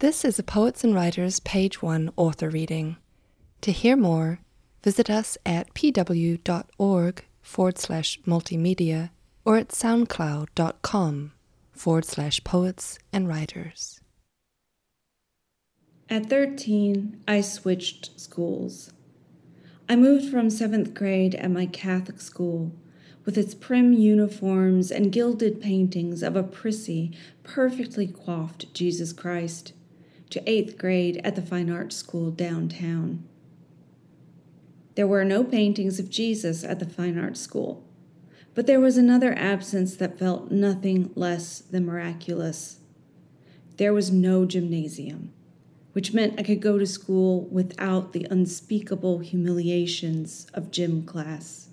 This is a Poets and Writers Page 1 author reading. To hear more, visit us at pw.org forward slash multimedia or at soundcloud.com forward slash poets and writers. At 13, I switched schools. I moved from seventh grade at my Catholic school with its prim uniforms and gilded paintings of a prissy, perfectly coiffed Jesus Christ to eighth grade at the Fine Arts School downtown. There were no paintings of Jesus at the Fine Arts School, but there was another absence that felt nothing less than miraculous. There was no gymnasium, which meant I could go to school without the unspeakable humiliations of gym class.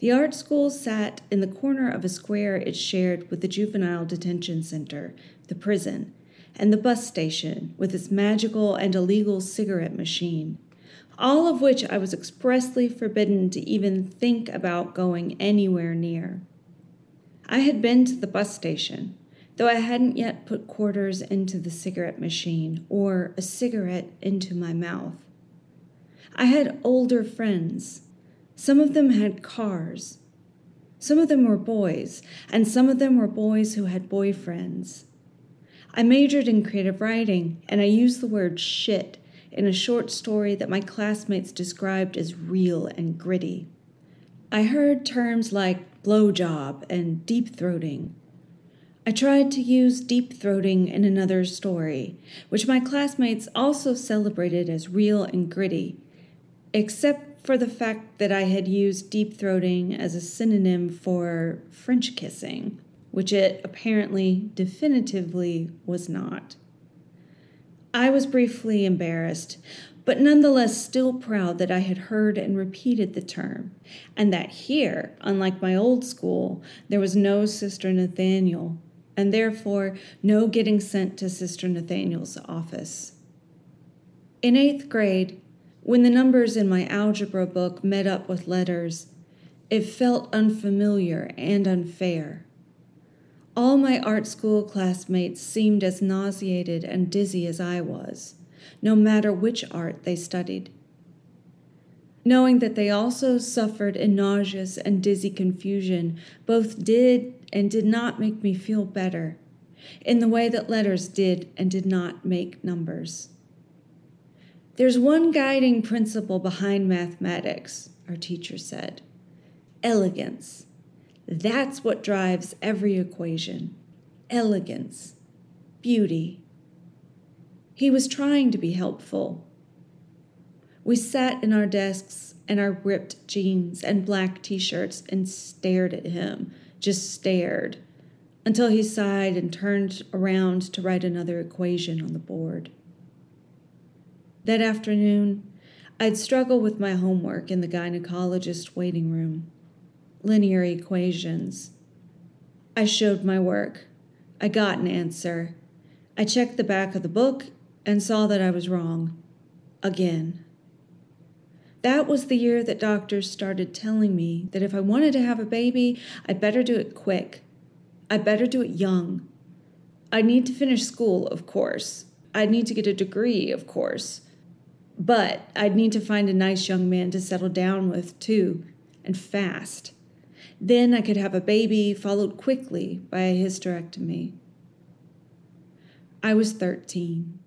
The art school sat in the corner of a square it shared with the juvenile detention center, the prison, and the bus station with its magical and illegal cigarette machine, all of which I was expressly forbidden to even think about going anywhere near. I had been to the bus station, though I hadn't yet put quarters into the cigarette machine or a cigarette into my mouth. I had older friends. Some of them had cars. Some of them were boys, and some of them were boys who had boyfriends. I majored in creative writing, and I used the word shit in a short story that my classmates described as real and gritty. I heard terms like blowjob and deep throating. I tried to use deep throating in another story, which my classmates also celebrated as real and gritty, except for the fact that I had used deep throating as a synonym for French kissing which it apparently definitively was not. I was briefly embarrassed, but nonetheless still proud that I had heard and repeated the term, and that here, unlike my old school, there was no Sister Nathaniel, and therefore no getting sent to Sister Nathaniel's office. In eighth grade, when the numbers in my algebra book met up with letters, it felt unfamiliar and unfair. All my art school classmates seemed as nauseated and dizzy as I was, no matter which art they studied. Knowing that they also suffered in nauseous and dizzy confusion, both did and did not make me feel better, in the way that letters did and did not make numbers. There's one guiding principle behind mathematics, our teacher said elegance. That's what drives every equation elegance, beauty. He was trying to be helpful. We sat in our desks and our ripped jeans and black t shirts and stared at him, just stared, until he sighed and turned around to write another equation on the board. That afternoon, I'd struggle with my homework in the gynecologist waiting room linear equations. I showed my work. I got an answer. I checked the back of the book and saw that I was wrong. Again. That was the year that doctors started telling me that if I wanted to have a baby, I'd better do it quick. I'd better do it young. I'd need to finish school, of course. I'd need to get a degree, of course. But I'd need to find a nice young man to settle down with, too, and fast. Then I could have a baby, followed quickly by a hysterectomy. I was 13.